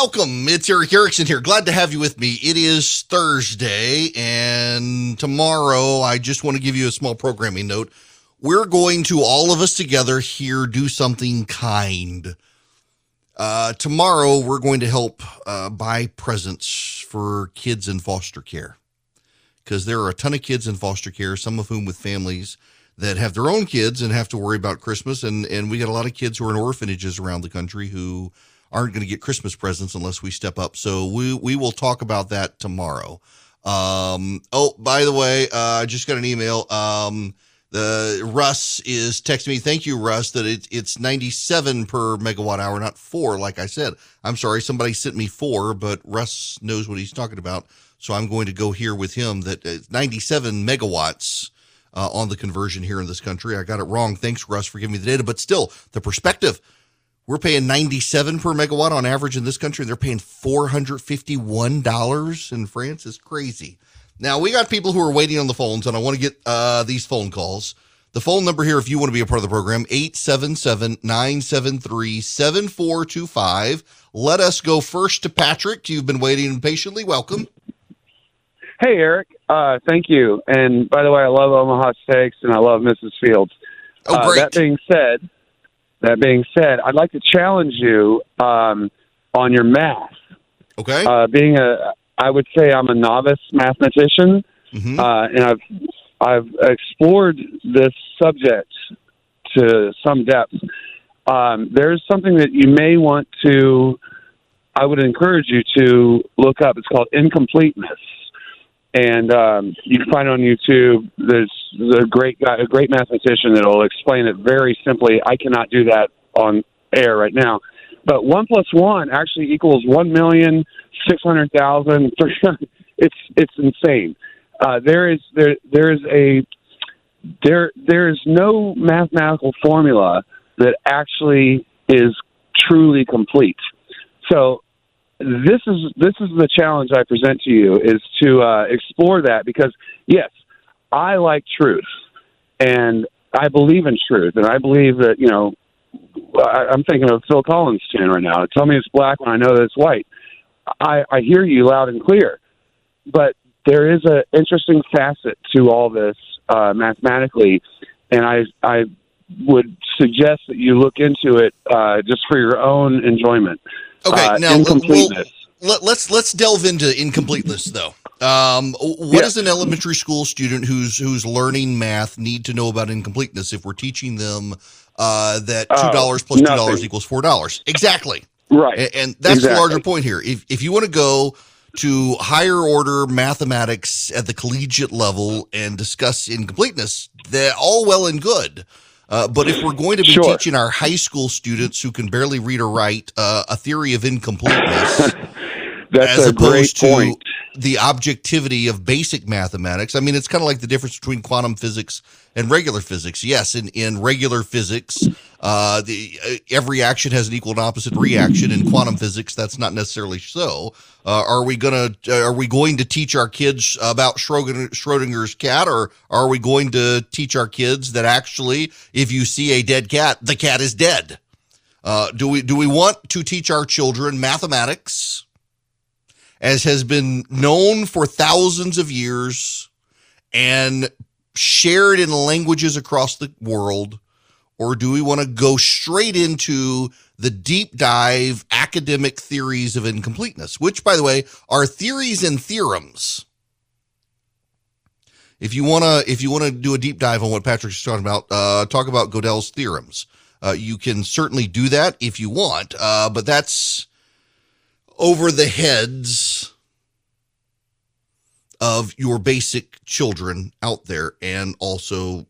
welcome. It's Erick Erickson here. Glad to have you with me. It is Thursday, and tomorrow I just want to give you a small programming note. We're going to all of us together here do something kind. Uh, tomorrow, we're going to help uh, buy presents for kids in foster care because there are a ton of kids in foster care, some of whom with families that have their own kids and have to worry about Christmas. And, and we got a lot of kids who are in orphanages around the country who aren't going to get Christmas presents unless we step up. So we, we will talk about that tomorrow. Um, oh, by the way, uh, I just got an email. Um, the Russ is texting me. Thank you, Russ. That it, it's 97 per megawatt hour, not four. Like I said, I'm sorry. Somebody sent me four, but Russ knows what he's talking about. So I'm going to go here with him that it's 97 megawatts uh, on the conversion here in this country. I got it wrong. Thanks, Russ, for giving me the data. But still, the perspective. We're paying 97 per megawatt on average in this country. They're paying $451 in France. Is crazy. Now, we got people who are waiting on the phones, and I want to get uh, these phone calls. The phone number here, if you want to be a part of the program, 877 973 7425. Let us go first to Patrick. You've been waiting patiently. Welcome. Hey, Erick. Uh, thank you. And by the way, I love Omaha Steaks and I love Mrs. Fields. Oh, great. Uh, that being said, that being said, I'd like to challenge you um, on your math. Okay. Uh, being a, I would say I'm a novice mathematician, Mhm. uh, and I've I've explored this subject to some depth. Um, there's something that you may want to. I would encourage you to look up. It's called incompleteness, and um, you can find it on YouTube. There's a great guy, a great mathematician that'll explain it very simply. I cannot do that on air right now, but one plus one actually equals one million six hundred thousand. It's it's insane. Uh, there is there there is a there there is no mathematical formula that actually is truly complete. So this is this is the challenge I present to you is to uh, explore that because yes, I like truth and I believe in truth and I believe that you know I, I'm thinking of Phil Collins tune right now. Tell me it's black when I know that it's white. I, I hear you loud and clear, but there is an interesting facet to all this uh, mathematically, and I I would suggest that you look into it uh, just for your own enjoyment. Okay, Uh, now let- incompleteness. Let, let's let's delve into incompleteness though. Um, what Yeah. does an elementary school student who's who's learning math need to know about incompleteness if we're teaching them uh, that two dollars plus two dollars equals four dollars? Exactly, right. and, and that's the larger point here. If if you want to go to higher order mathematics at the collegiate level and discuss incompleteness, they're all well and good. Uh, but if we're going to be Sure. teaching our high school students who can barely read or write uh, a theory of incompleteness, That's as a great opposed to point. the objectivity of basic mathematics. I mean, it's kind of like the difference between quantum physics and regular physics. Yes, in, in regular physics, uh, the uh, every action has an equal and opposite reaction. In quantum physics, that's not necessarily so. Uh, are we gonna uh, are we going to teach our kids about Schrodinger's cat, or are we going to teach our kids that actually, if you see a dead cat, the cat is dead? Uh, do we do we want to teach our children mathematics? As has been known for thousands of years and shared in languages across the world? Or do we want to go straight into the deep dive academic theories of incompleteness, which, by the way, are theories and theorems? If you want to, if you want to do a deep dive on what Patrick's talking about, uh, talk about Gödel's theorems. Uh, you can certainly do that if you want, uh, but that's over the heads of your basic children out there and also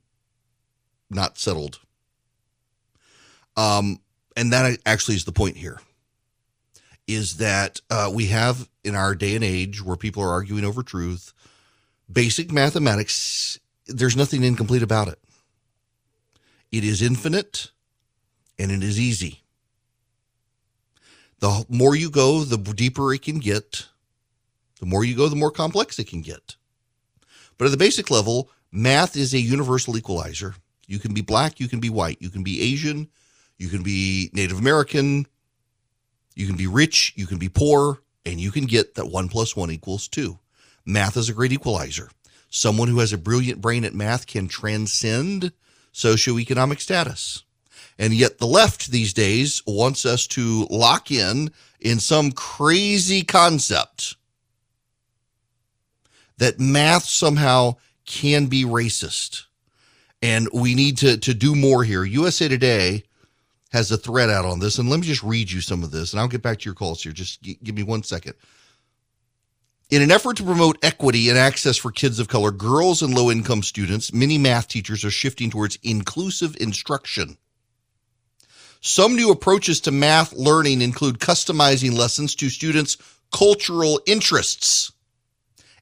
not settled. Um, and that actually is the point here is that uh, we have in our day and age where people are arguing over truth, basic mathematics, there's nothing incomplete about it. It is infinite and it is easy the more you go, the deeper it can get. The more you go, the more complex it can get. But at the basic level, math is a universal equalizer. You can be black, you can be white, you can be Asian, you can be Native American, You can be rich, you can be poor, and you can get that one plus one equals two. Math is a great equalizer. Someone who has a brilliant brain at math can transcend socioeconomic status. And yet the left these days wants us to lock in in some crazy concept that math somehow can be racist. And we need to, to do more here. USA Today has a thread out on this. And let me just read you some of this, and I'll get back to your calls here. Just g- give me one second. In an effort to promote equity and access for kids of color, girls, and low income students, many math teachers are shifting towards inclusive instruction. Some new approaches to math learning include customizing lessons to students' cultural interests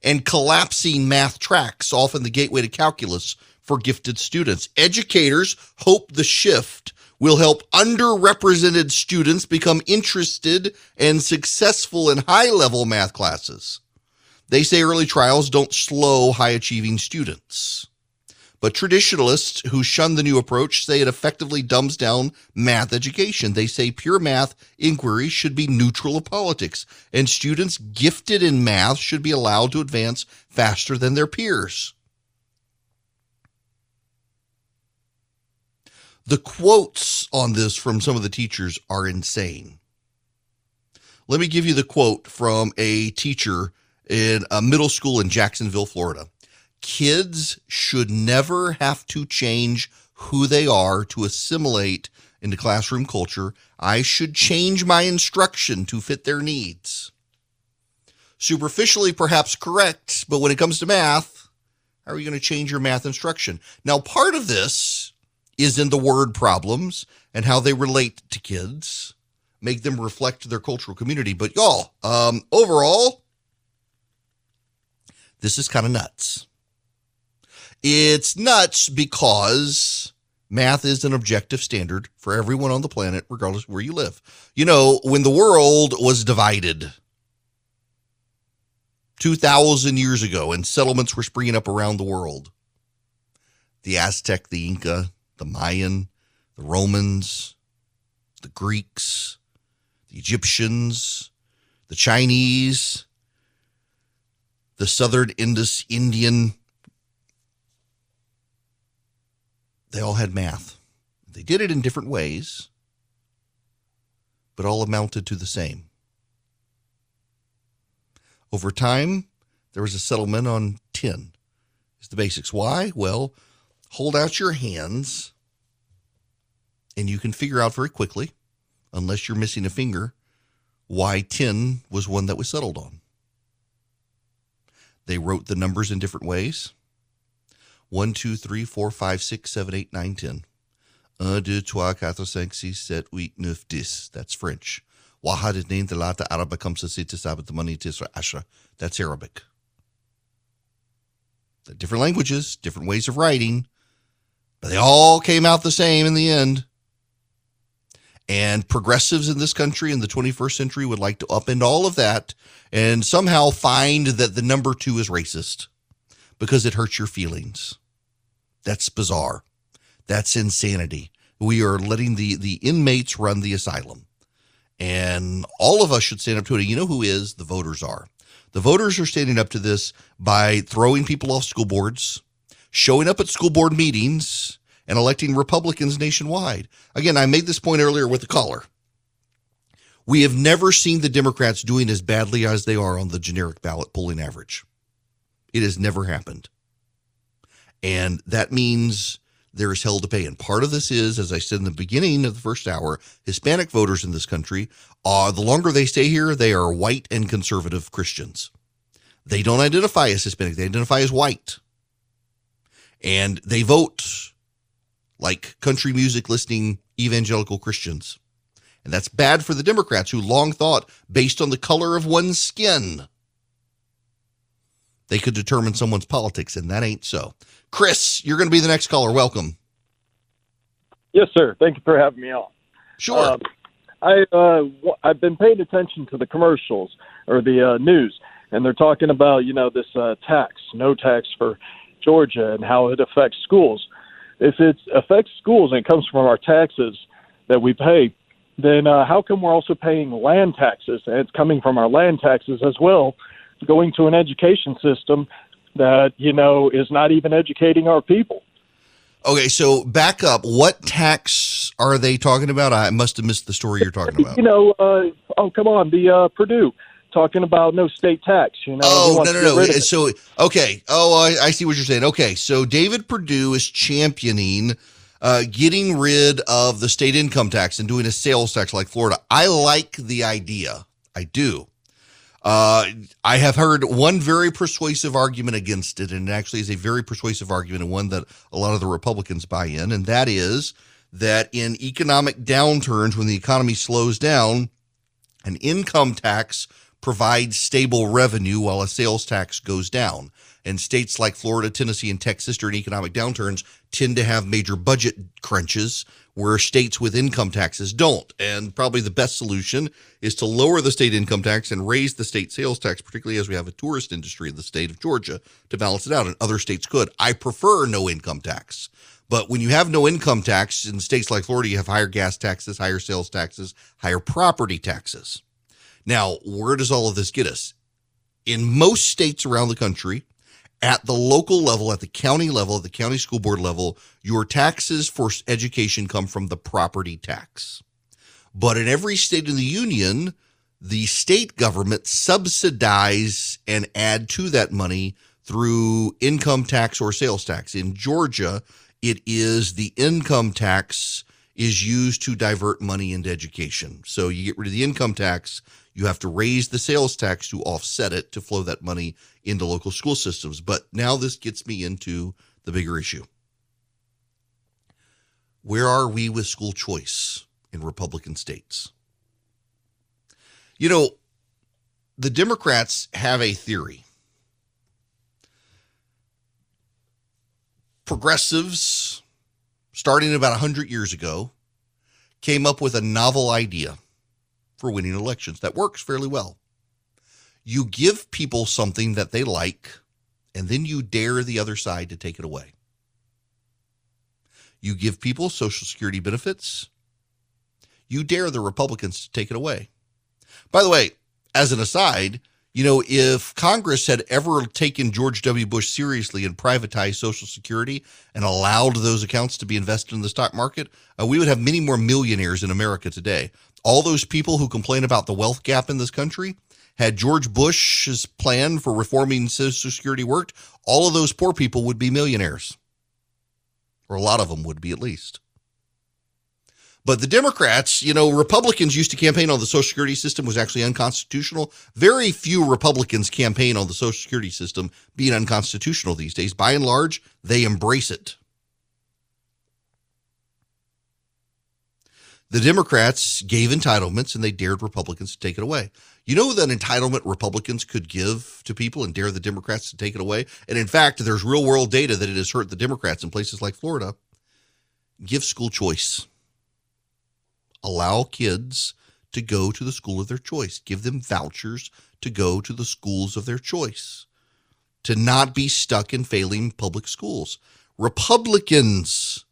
and collapsing math tracks, often the gateway to calculus for gifted students. Educators hope the shift will help underrepresented students become interested and successful in high level math classes. They say early trials don't slow high achieving students. But traditionalists who shun the new approach say it effectively dumbs down math education. They say pure math inquiry should be neutral of politics, and students gifted in math should be allowed to advance faster than their peers. The quotes on this from some of the teachers are insane. Let me give you the quote from a teacher in a middle school in Jacksonville, Florida. Kids should never have to change who they are to assimilate into classroom culture. I should change my instruction to fit their needs. Superficially, perhaps correct, but when it comes to math, how are you going to change your math instruction? Now, part of this is in the word problems and how they relate to kids, make them reflect their cultural community. But y'all, um, overall, this is kind of nuts. It's nuts because math is an objective standard for everyone on the planet, regardless of where you live. You know, when the world was divided 2,000 years ago and settlements were springing up around the world, the Aztec, the Inca, the Mayan, the Romans, the Greeks, the Egyptians, the Chinese, the Southern Indus Indian they all had math. They did it in different ways, but all amounted to the same. Over time, there was a settlement on 10 is the basics. Why? Well, hold out your hands and you can figure out very quickly, unless you're missing a finger, why 10 was one that was settled on. They wrote the numbers in different ways. 1, 2, 3, 4, 5, 6, 7, 8, 9, 10. 1, 2, 3, 4, 5, 6, 7, 8, 9, 10. That's French. Wahad اتنين ثلاثة أربعة خمسة ستة سبعة ثمانية تسعة عشرة. That's Arabic. The different languages, different ways of writing, but they all came out the same in the end. And progressives in this country in the 21st century would like to upend all of that and somehow find that the number two is racist because it hurts your feelings. That's bizarre. That's insanity. We are letting the, the inmates run the asylum. And all of us should stand up to it. You know who is? The voters are. The voters are standing up to this by throwing people off school boards, showing up at school board meetings, and electing Republicans nationwide. Again, I made this point earlier with the caller. We have never seen the Democrats doing as badly as they are on the generic ballot polling average. It has never happened. And that means there is hell to pay. And part of this is, as I said in the beginning of the first hour, Hispanic voters in this country are the longer they stay here, they are white and conservative Christians. They don't identify as Hispanic, they identify as white. And they vote like country music listening evangelical Christians. And that's bad for the Democrats who long thought, based on the color of one's skin, they could determine someone's politics, and that ain't so. Chris, you're going to be the next caller. Welcome. Yes, sir. Thank you for having me on. Sure. Uh, I uh, w- I've been paying attention to the commercials or the uh, news, and they're talking about you know this uh, tax, no tax for Georgia, and how it affects schools. If it affects schools and it comes from our taxes that we pay, then uh, how come we're also paying land taxes? And it's coming from our land taxes as well, going to an education system that you know is not even educating our people. Okay, so back up. What tax are they talking about? I must have missed the story you're talking about. You know, uh, oh come on, the uh, Perdue talking about no state tax. You know, oh no no no. So okay, oh I, I, see what you're saying. Okay, so David Perdue is championing uh, getting rid of the state income tax and doing a sales tax like Florida. I like the idea. I do. Uh, I have heard one very persuasive argument against it, and it actually is a very persuasive argument and one that a lot of the Republicans buy in, and that is that in economic downturns, when the economy slows down, an income tax provides stable revenue while a sales tax goes down. And states like Florida, Tennessee, and Texas during economic downturns tend to have major budget crunches where states with income taxes don't. And probably the best solution is to lower the state income tax and raise the state sales tax, particularly as we have a tourist industry in the state of Georgia to balance it out. And other states could. I prefer no income tax. But when you have no income tax in states like Florida, you have higher gas taxes, higher sales taxes, higher property taxes. Now, where does all of this get us? In most states around the country, at the local level, at the county level, at the county school board level, your taxes for education come from the property tax. But in every state in the union, the state government subsidize and add to that money through income tax or sales tax. In Georgia, it is the income tax is used to divert money into education. So you get rid of the income tax, you have to raise the sales tax to offset it to flow that money into local school systems. But now this gets me into the bigger issue. Where are we with school choice in Republican states? You know, the Democrats have a theory. Progressives, starting about 100 years ago, came up with a novel idea for winning elections that works fairly well. You give people something that they like, and then you dare the other side to take it away. You give people Social Security benefits, you dare the Republicans to take it away. By the way, as an aside, you know, if Congress had ever taken George W. Bush seriously and privatized Social Security and allowed those accounts to be invested in the stock market, uh, we would have many more millionaires in America today all those people who complain about the wealth gap in this country, had George Bush's plan for reforming Social Security worked, all of those poor people would be millionaires. Or a lot of them would be at least. But the Democrats, you know, Republicans used to campaign on the Social Security system was actually unconstitutional. Very few Republicans campaign on the Social Security system being unconstitutional these days. By and large, they embrace it. The Democrats gave entitlements and they dared Republicans to take it away. You know that entitlement Republicans could give to people and dare the Democrats to take it away? And in fact, there's real world data that it has hurt the Democrats in places like Florida. Give school choice. Allow kids to go to the school of their choice. Give them vouchers to go to the schools of their choice. To not be stuck in failing public schools. Republicans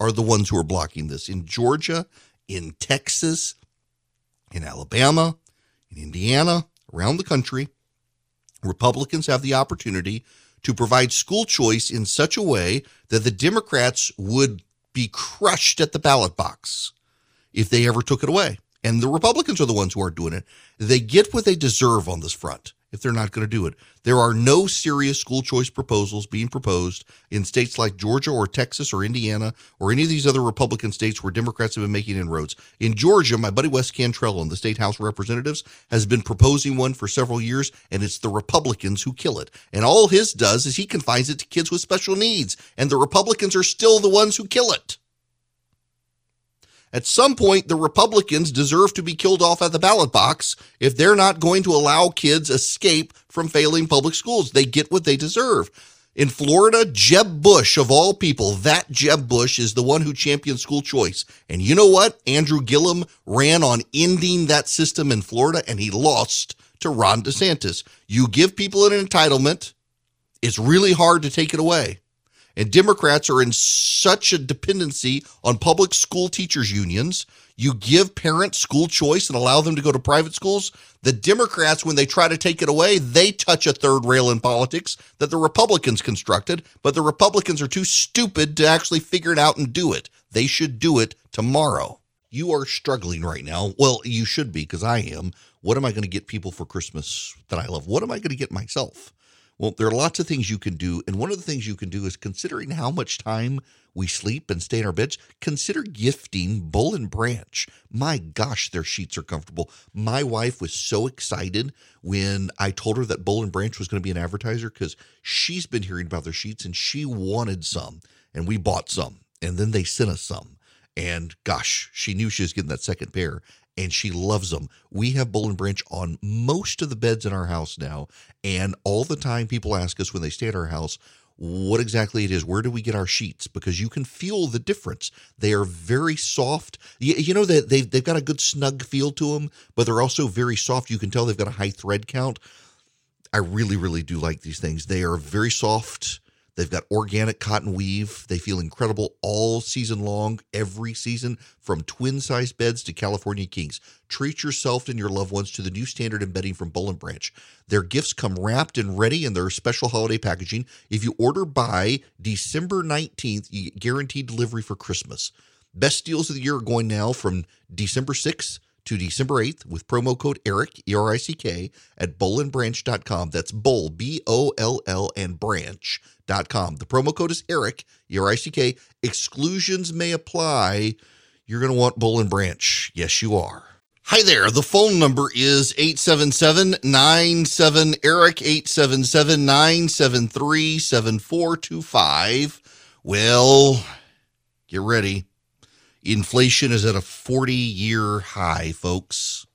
are the ones who are blocking this. In Georgia, in Texas, in Alabama, in Indiana, around the country, Republicans have the opportunity to provide school choice in such a way that the Democrats would be crushed at the ballot box if they ever took it away. And the Republicans are the ones who are doing it. They get what they deserve on this front if they're not going to do it. There are no serious school choice proposals being proposed in states like Georgia or Texas or Indiana or any of these other Republican states where Democrats have been making inroads. In Georgia, my buddy Wes Cantrell in the state House of Representatives has been proposing one for several years, and it's the Republicans who kill it. And all his does is he confines it to kids with special needs, and the Republicans are still the ones who kill it. At some point, the Republicans deserve to be killed off at the ballot box if they're not going to allow kids escape from failing public schools. They get what they deserve. In Florida, Jeb Bush, of all people, that Jeb Bush is the one who championed school choice. And you know what? Andrew Gillum ran on ending that system in Florida and he lost to Ron DeSantis. You give people an entitlement, it's really hard to take it away. And Democrats are in such a dependency on public school teachers unions. You give parents school choice and allow them to go to private schools. The Democrats, when they try to take it away, they touch a third rail in politics that the Republicans constructed, but the Republicans are too stupid to actually figure it out and do it. They should do it tomorrow. You are struggling right now. Well, you should be because I am. What am I going to get people for Christmas that I love? What am I going to get myself? Well, there are lots of things you can do. And one of the things you can do is considering how much time we sleep and stay in our beds, consider gifting Boll and Branch. My gosh, their sheets are comfortable. My wife was so excited when I told her that Boll and Branch was going to be an advertiser because she's been hearing about their sheets and she wanted some. And we bought some. And then they sent us some. And gosh, she knew she was getting that second pair and she loves them. We have and Branch on most of the beds in our house now. And all the time people ask us when they stay at our house, what exactly it is. Where do we get our sheets? Because you can feel the difference. They are very soft. You, you know that they've they've got a good snug feel to them, but they're also very soft. You can tell they've got a high thread count. I really, really do like these things. They are very soft. They've got organic cotton weave. They feel incredible all season long, every season, from twin size beds to California Kings. Treat yourself and your loved ones to the new standard in bedding from Boll and Branch. Their gifts come wrapped and ready in their special holiday packaging. If you order by December 19th, you get guaranteed delivery for Christmas. Best deals of the year are going now from December 6th to December 8th with promo code ERICK, E R I C K, at bollandbranch.com. That's Boll, B O L L, and branch.com. The promo code is ERICK, E R I C K. Exclusions may apply. You're going to want Boll and Branch. Yes, you are. Hi there. The phone number is 877 97 ERICK, 877 973 7425. Well, get ready. Inflation is at a 40 year high, folks.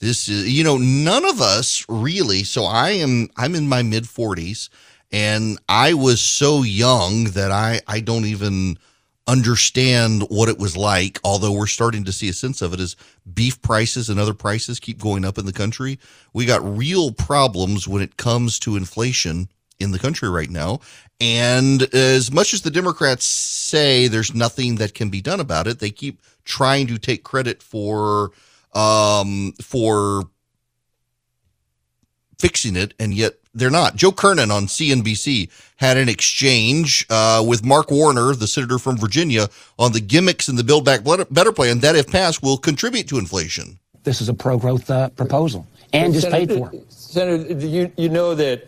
This is, you know, none of us really. So I am, I'm in my mid 40s and I was so young that I, I don't even understand what it was like. Although we're starting to see a sense of it as beef prices and other prices keep going up in the country. We got real problems when it comes to inflation in the country right now. And as much as the Democrats say there's nothing that can be done about it, they keep trying to take credit for um, for fixing it, and yet they're not. Joe Kernan on CNBC had an exchange uh, with Mark Warner, the senator from Virginia, on the gimmicks in the Build Back Better plan that, if passed, will contribute to inflation. This is a pro-growth uh, proposal and is paid for. Senator, you, you know that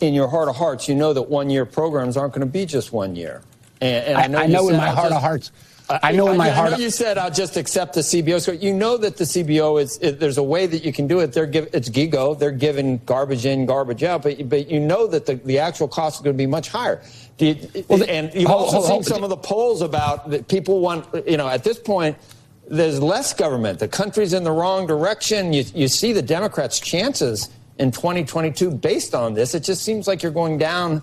in your heart of hearts, you know that one-year programs aren't going to be just one year. And, and I, I know, I know in my I'll heart just, of hearts. I know in my I, heart. I know you said I'll just accept the CBO. So you know that the CBO is, is there's a way that you can do it. They're give, it's GIGO. They're giving garbage in, garbage out. But but you know that the, the actual cost is going to be much higher. You, well, and you've hold, also hold, seen hold, some of the polls about that people want. You know, at this point, there's less government. The country's in the wrong direction. You you see the Democrats' chances in 2022 based on this. It just seems like you're going down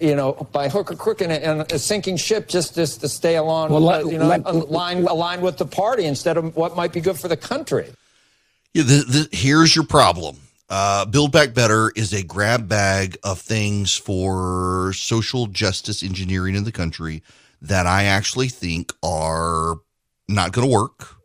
you know, by hook or crook and a, a sinking ship just, just to stay along, well, let, you know, let, aligned, aligned with the party instead of what might be good for the country. Yeah, the, the, here's your problem. Uh, Build Back Better is a grab bag of things for social justice engineering in the country that I actually think are not going to work,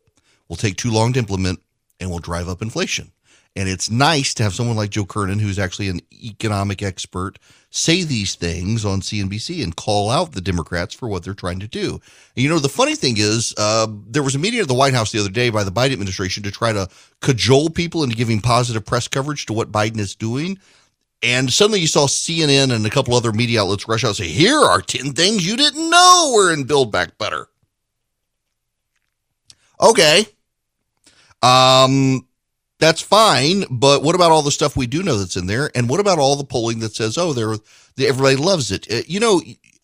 will take too long to implement, and will drive up inflation. And it's nice to have someone like Joe Kernan, who's actually an economic expert, say these things on CNBC and call out the Democrats for what they're trying to do. And you know, the funny thing is, uh, there was a meeting at the White House the other day by the Biden administration to try to cajole people into giving positive press coverage to what Biden is doing. And suddenly you saw CNN and a couple other media outlets rush out and say, here are 10 things you didn't know were in Build Back Better. Okay. Um, that's fine. But what about all the stuff we do know that's in there? And what about all the polling that says, oh, there, everybody loves it? Uh, you know,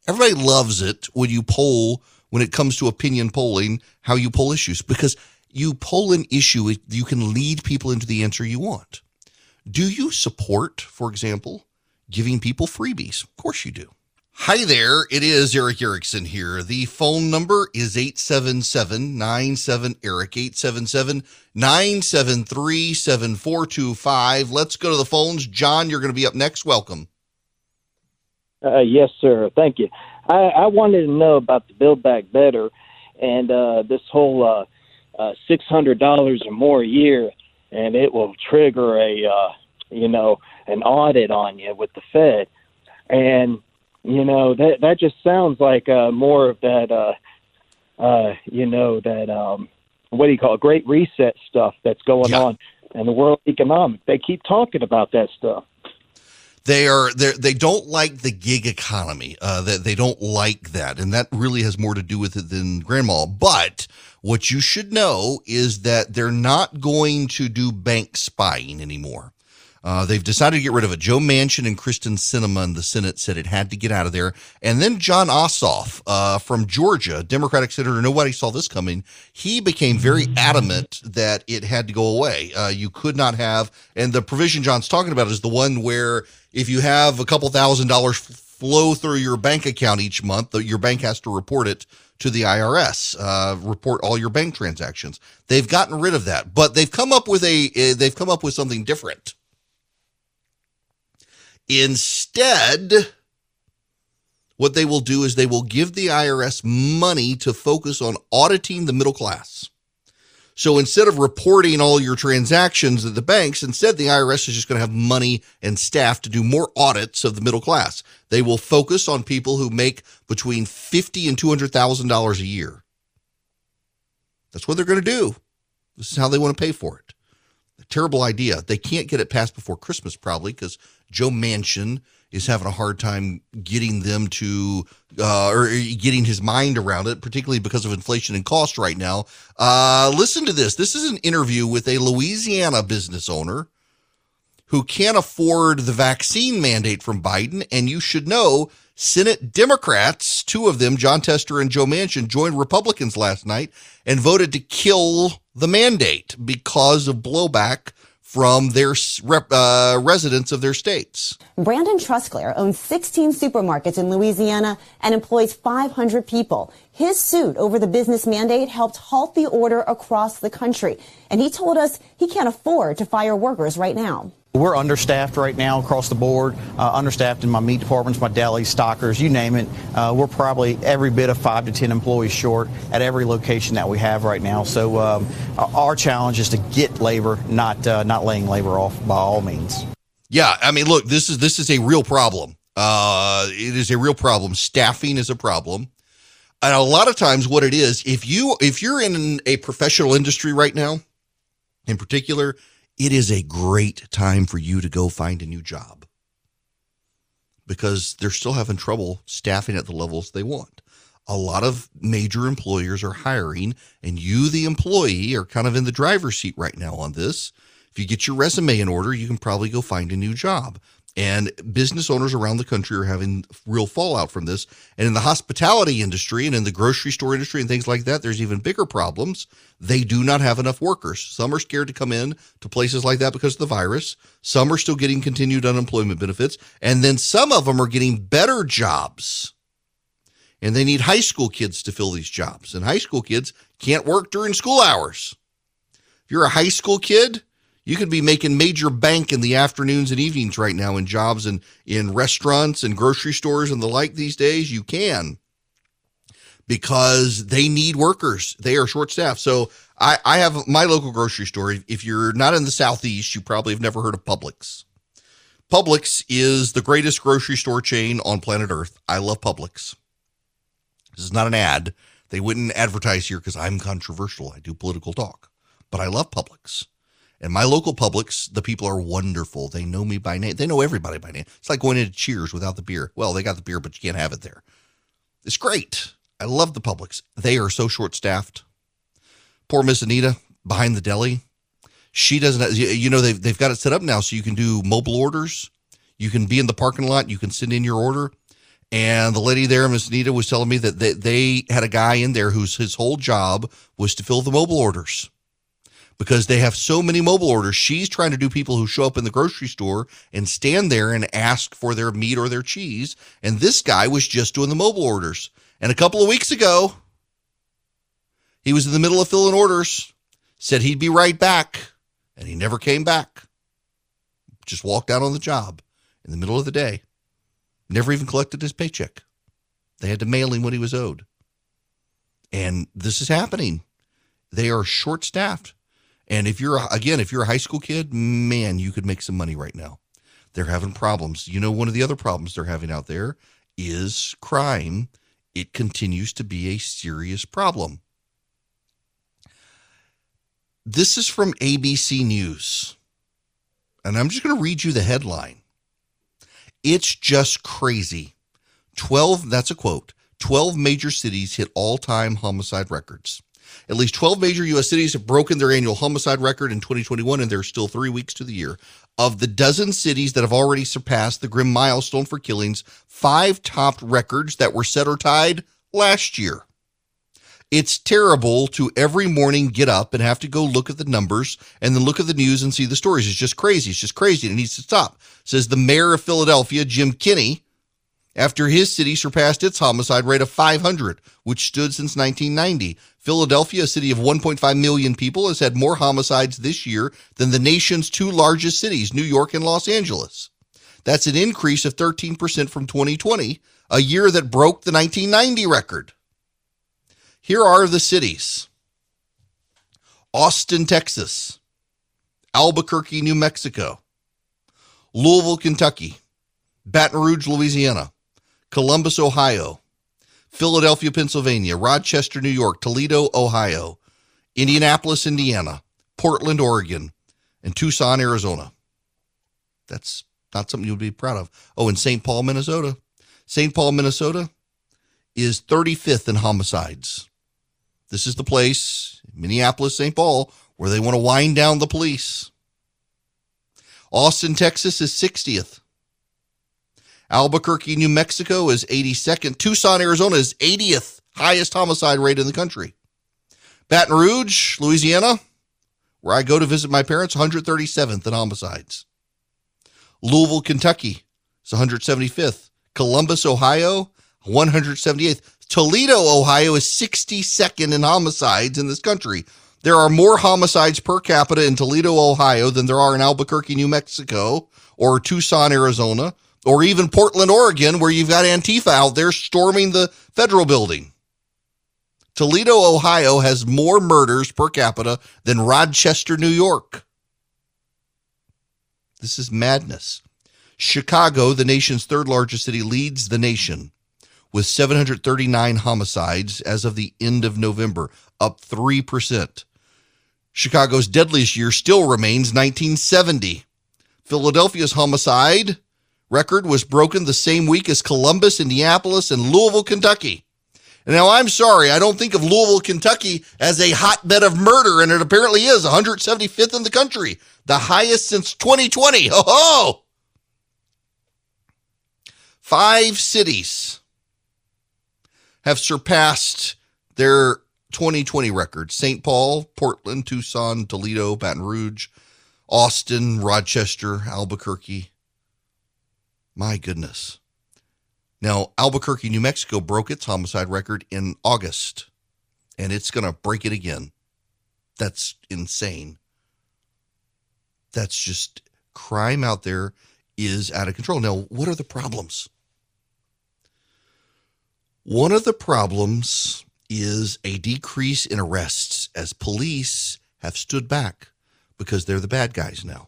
everybody loves it when you poll, when it comes to opinion polling, how you poll issues, because you poll an issue, you can lead people into the answer you want. Do you support, for example, giving people freebies? Of course you do. Hi there, it is Erick Erickson here. The phone number is 877 97 Erick, 877 973 7425. Let's go to the phones. John, you're going to be up next. Welcome. Uh, yes, sir. Thank you. I, I wanted to know about the Build Back Better and uh, this whole uh, uh, six hundred dollars or more a year, and it will trigger a uh, you know an audit on you with the Fed, and you know that that just sounds like uh, more of that uh, uh, you know that um, what do you call it, great reset stuff that's going Yeah. on in the world economic. They keep talking about that stuff. They are they they don't like the gig economy. Uh, that they don't like that, and that really has more to do with it than grandma. But what you should know is that they're not going to do bank spying anymore. Uh, they've decided to get rid of it. Joe Manchin and Kyrsten Sinema in the Senate said it had to get out of there. And then Jon Ossoff uh, from Georgia, Democratic senator, nobody saw this coming. He became very adamant that it had to go away. Uh, you could not have, and the provision John's talking about is the one where if you have a couple thousand dollars flow through your bank account each month, your bank has to report it to the IRS, uh, report all your bank transactions. They've gotten rid of that, but they've come up with a uh, they've come up with something different. Instead, what they will do is they will give the IRS money to focus on auditing the middle class. So instead of reporting all your transactions at the banks, instead the IRS is just going to have money and staff to do more audits of the middle class. They will focus on people who make between fifty and two hundred thousand dollars a year. That's what they're going to do. This is how they want to pay for it. A terrible idea. They can't get it passed before Christmas probably because Joe Manchin is having a hard time getting them to uh, or getting his mind around it, particularly because of inflation and cost right now. Uh, listen to this. This is an interview with a Louisiana business owner who can't afford the vaccine mandate from Biden. And you should know Senate Democrats, two of them, Jon Tester and Joe Manchin, joined Republicans last night and voted to kill the mandate because of blowback from their uh, residents of their states. Brandon Trosclair owns 16 supermarkets in Louisiana and employs 500 people. His suit over the business mandate helped halt the order across the country. And he told us he can't afford to fire workers right now. We're understaffed right now across the board, uh, understaffed in my meat departments, my deli, stockers, you name it. Uh, we're probably every bit of five to 10 employees short at every location that we have right now. So um, our challenge is to get labor, not, uh, not laying labor off by all means. Yeah, I mean, look, this is this is a real problem. Uh, it is a real problem. Staffing is a problem, and a lot of times, what it is, if you if you're in a professional industry right now, in particular, it is a great time for you to go find a new job because they're still having trouble staffing at the levels they want. A lot of major employers are hiring, and you, the employee, are kind of in the driver's seat right now on this. If you get your resume in order, you can probably go find a new job. And business owners around the country are having real fallout from this. And in the hospitality industry and in the grocery store industry and things like that, there's even bigger problems. They do not have enough workers. Some are scared to come in to places like that because of the virus. Some are still getting continued unemployment benefits. And then some of them are getting better jobs. And they need high school kids to fill these jobs. And high school kids can't work during school hours. If you're a high school kid, you could be making major bank in the afternoons and evenings right now in jobs and in restaurants and grocery stores and the like these days. You can because they need workers. They are short staffed. So I, I have my local grocery store. If you're not in the Southeast, you probably have never heard of Publix. Publix is the greatest grocery store chain on planet Earth. I love Publix. This is not an ad. They wouldn't advertise here because I'm controversial. I do political talk, but I love Publix. And my local Publix, the people are wonderful. They know me by name. They know everybody by name. It's like going into Cheers without the beer. Well, they got the beer, but you can't have it there. It's great. I love the Publix. They are so short staffed. Poor Miss Anita behind the deli. She doesn't, you know, they've, they've got it set up now so you can do mobile orders. You can be in the parking lot. You can send in your order. And the lady there, Miss Anita, was telling me that they, they had a guy in there whose his whole job was to fill the mobile orders because they have so many mobile orders. She's trying to do people who show up in the grocery store and stand there and ask for their meat or their cheese. And this guy was just doing the mobile orders. And a couple of weeks ago, he was in the middle of filling orders, said he'd be right back, and he never came back. Just walked out on the job in the middle of the day. never even collected his paycheck. They had to mail him what he was owed. And this is happening. They are short staffed. And if you're, again, if you're a high school kid, man, you could make some money right now. They're having problems. You know, one of the other problems they're having out there is crime. It continues to be a serious problem. This is from ABC News. And I'm just going to read you the headline. It's just crazy. 12, that's a quote. 12 major cities hit all time homicide records. At least 12 major U.S. cities have broken their annual homicide record in 2021, and there are still three weeks to the year. Of the dozen cities that have already surpassed the grim milestone for killings, five topped records that were set or tied last year. It's terrible to every morning get up and have to go look at the numbers and then look at the news and see the stories. It's just crazy. It's just crazy. It needs to stop, says the mayor of Philadelphia, Jim Kenney after his city surpassed its homicide rate of 500, which stood since 1990. Philadelphia, a city of 1.5 million people, has had more homicides this year than the nation's two largest cities, New York and Los Angeles. That's an increase of 13% from 2020, a year that broke the 1990 record. Here are the cities Austin, Texas, Albuquerque, New Mexico, Louisville, Kentucky, Baton Rouge, Louisiana, Columbus, Ohio, Philadelphia, Pennsylvania, Rochester, New York, Toledo, Ohio, Indianapolis, Indiana, Portland, Oregon, and Tucson, Arizona. That's not something you would be proud of. Oh, and St. Paul, Minnesota. St. Paul, Minnesota is 35th in homicides. This is the place, Minneapolis, St. Paul, where they want to wind down the police. Austin, Texas is 60th. Albuquerque, New Mexico is 82nd. Tucson, Arizona is 80th highest homicide rate in the country. Baton Rouge, Louisiana, where I go to visit my parents, 137th in homicides. Louisville, Kentucky is 175th. Columbus, Ohio, 178th. Toledo, Ohio is 62nd in homicides in this country. There are more homicides per capita in Toledo, Ohio than there are in Albuquerque, New Mexico, or Tucson, Arizona, or even Portland, Oregon, where you've got Antifa out there storming the federal building. Toledo, Ohio has more murders per capita than Rochester, New York. This is madness. Chicago, the nation's third largest city, leads the nation with 739 homicides as of the end of November, up 3%. Chicago's deadliest year still remains 1970. Philadelphia's homicide record was broken the same week as Columbus, Indianapolis, and Louisville, Kentucky. And now I'm sorry, I don't think of Louisville, Kentucky as a hotbed of murder, and it apparently is 175th in the country, the highest since 2020. Ho ho! Five cities have surpassed their 2020 record St. Paul, Portland, Tucson, Toledo, Baton Rouge, Austin, Rochester, Albuquerque, my goodness. Now, Albuquerque, New Mexico broke its homicide record in August, and it's going to break it again. That's insane. That's just crime out there is out of control. Now, what are the problems? One of the problems is a decrease in arrests as police have stood back because they're the bad guys now.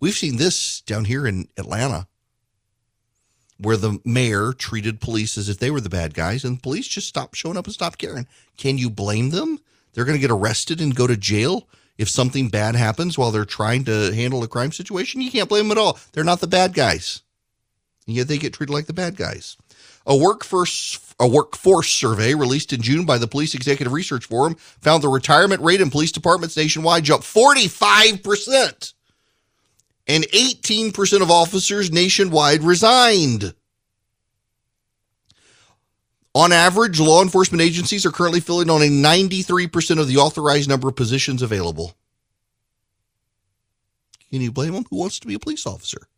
We've seen this down here in Atlanta where the mayor treated police as if they were the bad guys and police just stopped showing up and stopped caring. Can you blame them? They're going to get arrested and go to jail if something bad happens while they're trying to handle a crime situation. You can't blame them at all. They're not the bad guys. And yet they get treated like the bad guys. A workforce a workforce survey released in June by the Police Executive Research Forum found the retirement rate in police departments nationwide jumped 45% and 18% of officers nationwide resigned. On average, law enforcement agencies are currently filling only 93% of the authorized number of positions available. Can you blame them? Who wants to be a police officer?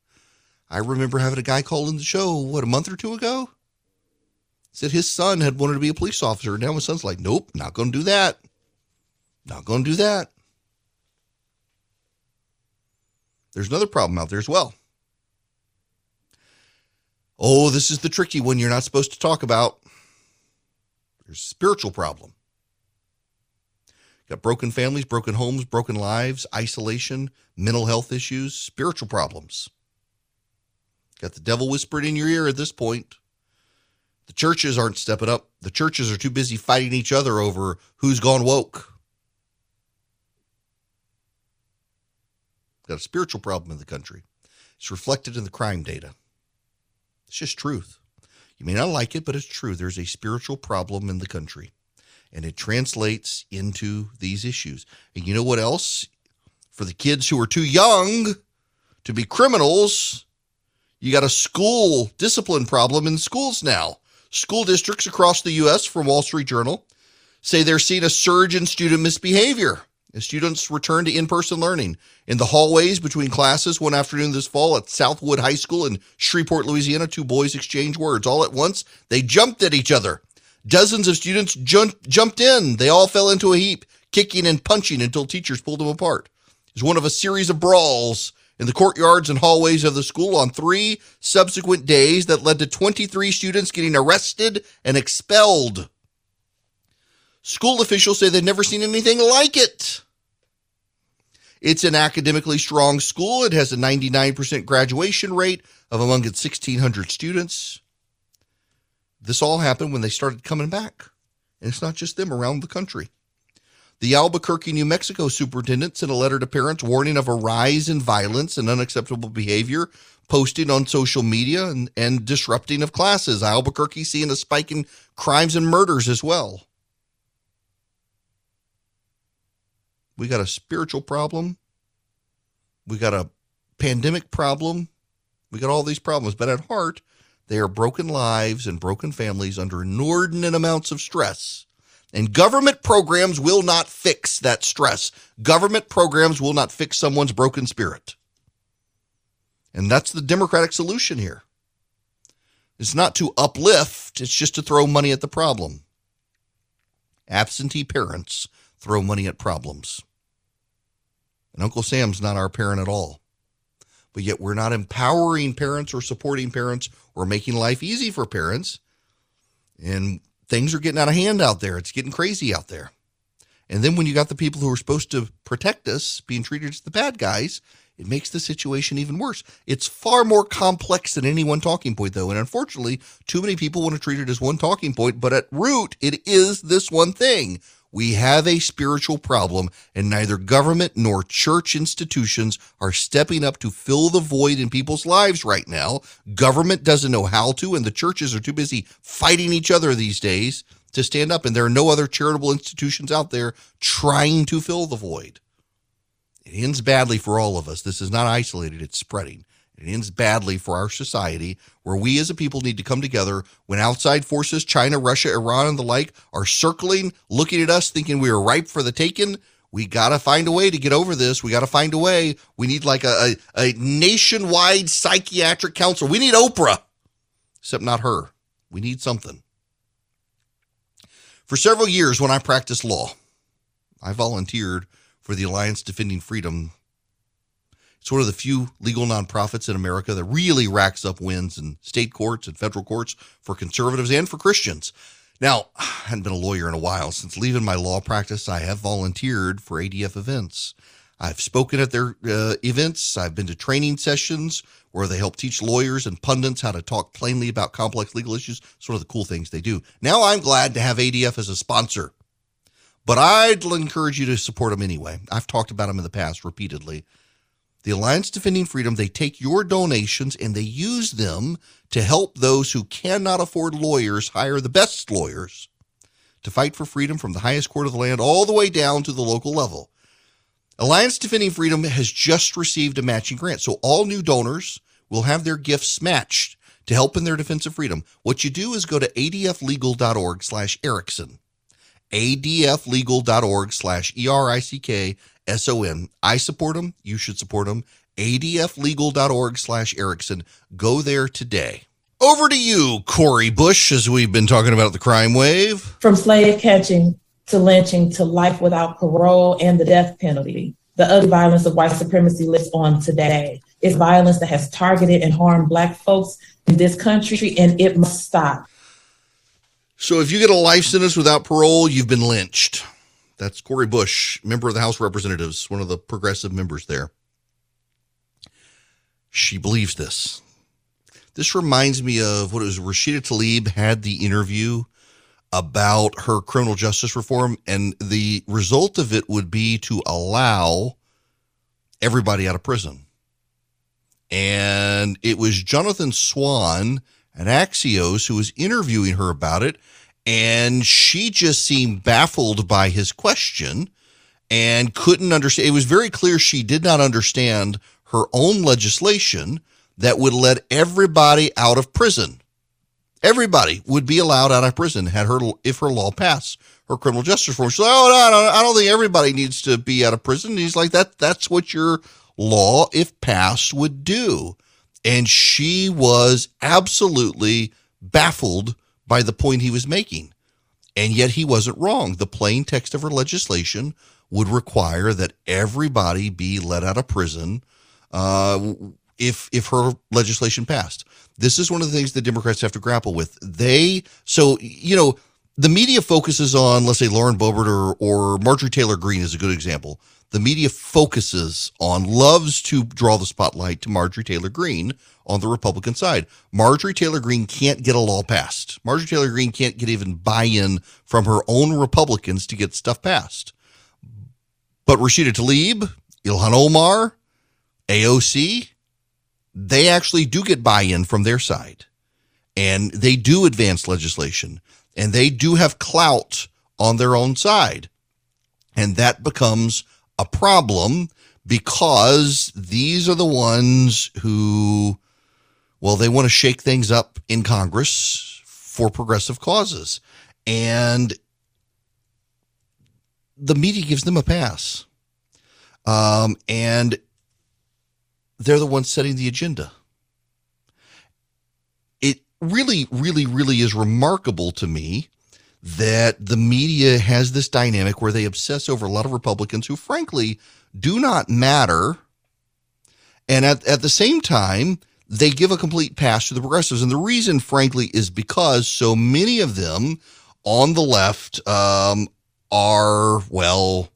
I remember having a guy call in the show, what, a month or two ago? Said his son had wanted to be a police officer. And Now his son's like, nope, not going to do that. Not going to do that. There's another problem out there as well. Oh, this is the tricky one you're not supposed to talk about. There's a spiritual problem. Got broken families, broken homes, broken lives, isolation, mental health issues, spiritual problems. Got the devil whispered in your ear at this point. The churches aren't stepping up. The churches are too busy fighting each other over who's gone woke. Got a spiritual problem in the country. It's reflected in the crime data. It's just truth. You may not like it, but it's true. There's a spiritual problem in the country, and it translates into these issues. And you know what else? For the kids who are too young to be criminals, you got a school discipline problem in schools now. School districts across the U.S., from Wall Street Journal, say they're seeing a surge in student misbehavior as students return to in person learning. In the hallways between classes one afternoon this fall at Southwood High School in Shreveport, Louisiana, two boys exchanged words. All at once, they jumped at each other. Dozens of students jumped in. They all fell into a heap, kicking and punching until teachers pulled them apart. It was one of a series of brawls in the courtyards and hallways of the school on three subsequent days that led to 23 students getting arrested and expelled. School officials say they've never seen anything like it. It's an academically strong school. It has a 99% graduation rate of among its 1,600 students. This all happened when they started coming back. And it's not just them around the country. The Albuquerque, New Mexico superintendent sent a letter to parents warning of a rise in violence and unacceptable behavior posted on social media and, and disrupting of classes. Albuquerque seeing a spike in crimes and murders as well. We got a spiritual problem. We got a pandemic problem. We got all these problems. But at heart, they are broken lives and broken families under inordinate amounts of stress. And government programs will not fix that stress. Government programs will not fix someone's broken spirit. And that's the Democratic solution here. It's not to uplift, it's just to throw money at the problem. Absentee parents throw money at problems. And Uncle Sam's not our parent at all. But yet we're not empowering parents or supporting parents or making life easy for parents. And things are getting out of hand out there. It's getting crazy out there. And then when you got the people who are supposed to protect us being treated as the bad guys, it makes the situation even worse. It's far more complex than any one talking point, though. And unfortunately, too many people want to treat it as one talking point, but at root, it is this one thing. We have a spiritual problem, and neither government nor church institutions are stepping up to fill the void in people's lives right now. Government doesn't know how to, and the churches are too busy fighting each other these days to stand up. And there are no other charitable institutions out there trying to fill the void. It ends badly for all of us. This is not isolated, it's spreading. It ends badly for our society, where we as a people need to come together when outside forces, China, Russia, Iran, and the like, are circling, looking at us, thinking we are ripe for the taking. We got to find a way to get over this. We got to find a way. We need like a, a, a nationwide psychiatric council. We need Oprah, except not her. We need something. For several years, when I practiced law, I volunteered for the Alliance Defending Freedom it's one of the few legal nonprofits in America that really racks up wins in state courts and federal courts for conservatives and for Christians. Now, I hadn't been a lawyer in a while. Since leaving my law practice, I have volunteered for ADF events. I've spoken at their uh, events. I've been to training sessions where they help teach lawyers and pundits how to talk plainly about complex legal issues. It's one of the cool things they do. Now I'm glad to have ADF as a sponsor, but I'd encourage you to support them anyway. I've talked about them in the past repeatedly the Alliance Defending Freedom, they take your donations and they use them to help those who cannot afford lawyers hire the best lawyers to fight for freedom from the highest court of the land all the way down to the local level. Alliance Defending Freedom has just received a matching grant, so all new donors will have their gifts matched to help in their defense of freedom. What you do is go to adflegal.org slash Erickson, adflegal.org slash E-R-I-C-K S-O-N. I support them. You should support them. adflegal.org slash Erickson. Go there today. Over to you, Cori Bush, as we've been talking about the crime wave. From slave catching to lynching to life without parole and the death penalty, the ugly violence of white supremacy lives on today. It's violence that has targeted and harmed Black folks in this country, and it must stop. So if you get a life sentence without parole, you've been lynched. That's Cori Bush, member of the House of Representatives, one of the progressive members there. She believes this. This reminds me of what it was Rashida Tlaib had the interview about her criminal justice reform, and the result of it would be to allow everybody out of prison. And it was Jonathan Swan at Axios who was interviewing her about it. And she just seemed baffled by his question and couldn't understand. It was very clear she did not understand her own legislation that would let everybody out of prison. Everybody would be allowed out of prison had her if her law passed her criminal justice reform. She's like, oh no, I don't think everybody needs to be out of prison. And he's like, that that's what your law, if passed, would do. And she was absolutely baffled by the point he was making. And yet he wasn't wrong. The plain text of her legislation would require that everybody be let out of prison uh, if if her legislation passed. This is one of the things the Democrats have to grapple with. They so you know the media focuses on let's say Lauren Boebert or or Marjorie Taylor Greene is a good example. The media focuses on loves to draw the spotlight to Marjorie Taylor Greene on the Republican side. Marjorie Taylor Greene can't get a law passed. Marjorie Taylor Greene can't get even buy-in from her own Republicans to get stuff passed. But Rashida Tlaib, Ilhan Omar, AOC, they actually do get buy in from their side and they do advance legislation and they do have clout on their own side. And that becomes a problem because these are the ones who, well, they want to shake things up in Congress for progressive causes. And the media gives them a pass. Um, and they're the ones setting the agenda. It really, really, really is remarkable to me that the media has this dynamic where they obsess over a lot of Republicans who, frankly, do not matter. And at, at the same time, they give a complete pass to the progressives. And the reason, frankly, is because so many of them on the left um, are, well,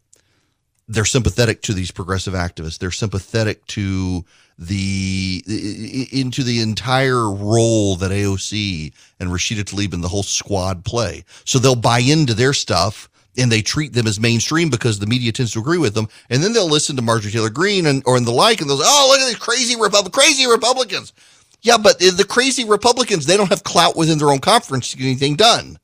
they're sympathetic to these progressive activists. They're sympathetic to the into the entire role that AOC and Rashida Tlaib and the whole squad play. So they'll buy into their stuff and they treat them as mainstream because the media tends to agree with them. And then they'll listen to Marjorie Taylor Greene and or in the like, and they'll say, "Oh, look at these crazy Republic, crazy Republicans." Yeah, but the crazy Republicans, they don't have clout within their own conference to get anything done.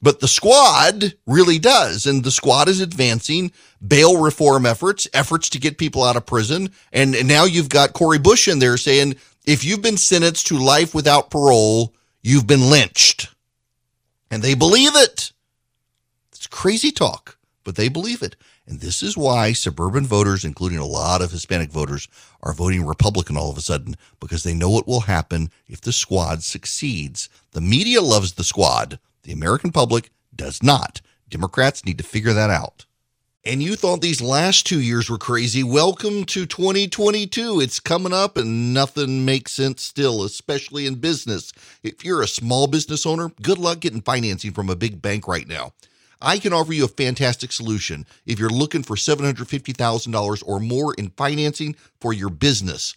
But the squad really does. And the squad is advancing bail reform efforts, efforts to get people out of prison. And, and now you've got Cori Bush in there saying, if you've been sentenced to life without parole, you've been lynched. And they believe it. Crazy talk, but they believe it. And this is why suburban voters, including a lot of Hispanic voters, are voting Republican all of a sudden because they know what will happen if the squad succeeds. The media loves the squad. The American public does not. Democrats need to figure that out. And you thought these last two years were crazy. Welcome to 2022. It's coming up and nothing makes sense still, especially in business. If you're a small business owner, good luck getting financing from a big bank right now. I can offer you a fantastic solution if you're looking for $750,000 or more in financing for your business.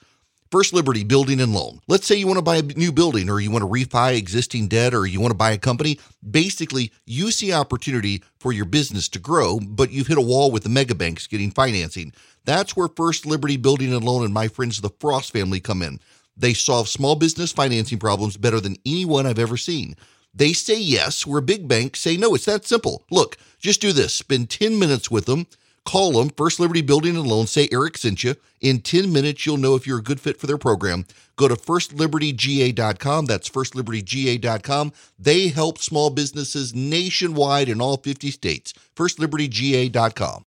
First Liberty Building and Loan. Let's say you want to buy a new building or you want to refi existing debt or you want to buy a company. Basically, you see opportunity for your business to grow, but you've hit a wall with the mega banks getting financing. That's where First Liberty Building and Loan and my friends the Frost family come in. They solve small business financing problems better than anyone I've ever seen. They say yes, where big banks say no. It's that simple. Look, just do this. Spend 10 minutes with them Call them, First Liberty Building and Loan, say Erick sent you. In 10 minutes, you'll know if you're a good fit for their program. Go to firstlibertyga.com. That's firstlibertyga.com. They help small businesses nationwide in all 50 states. Firstlibertyga.com.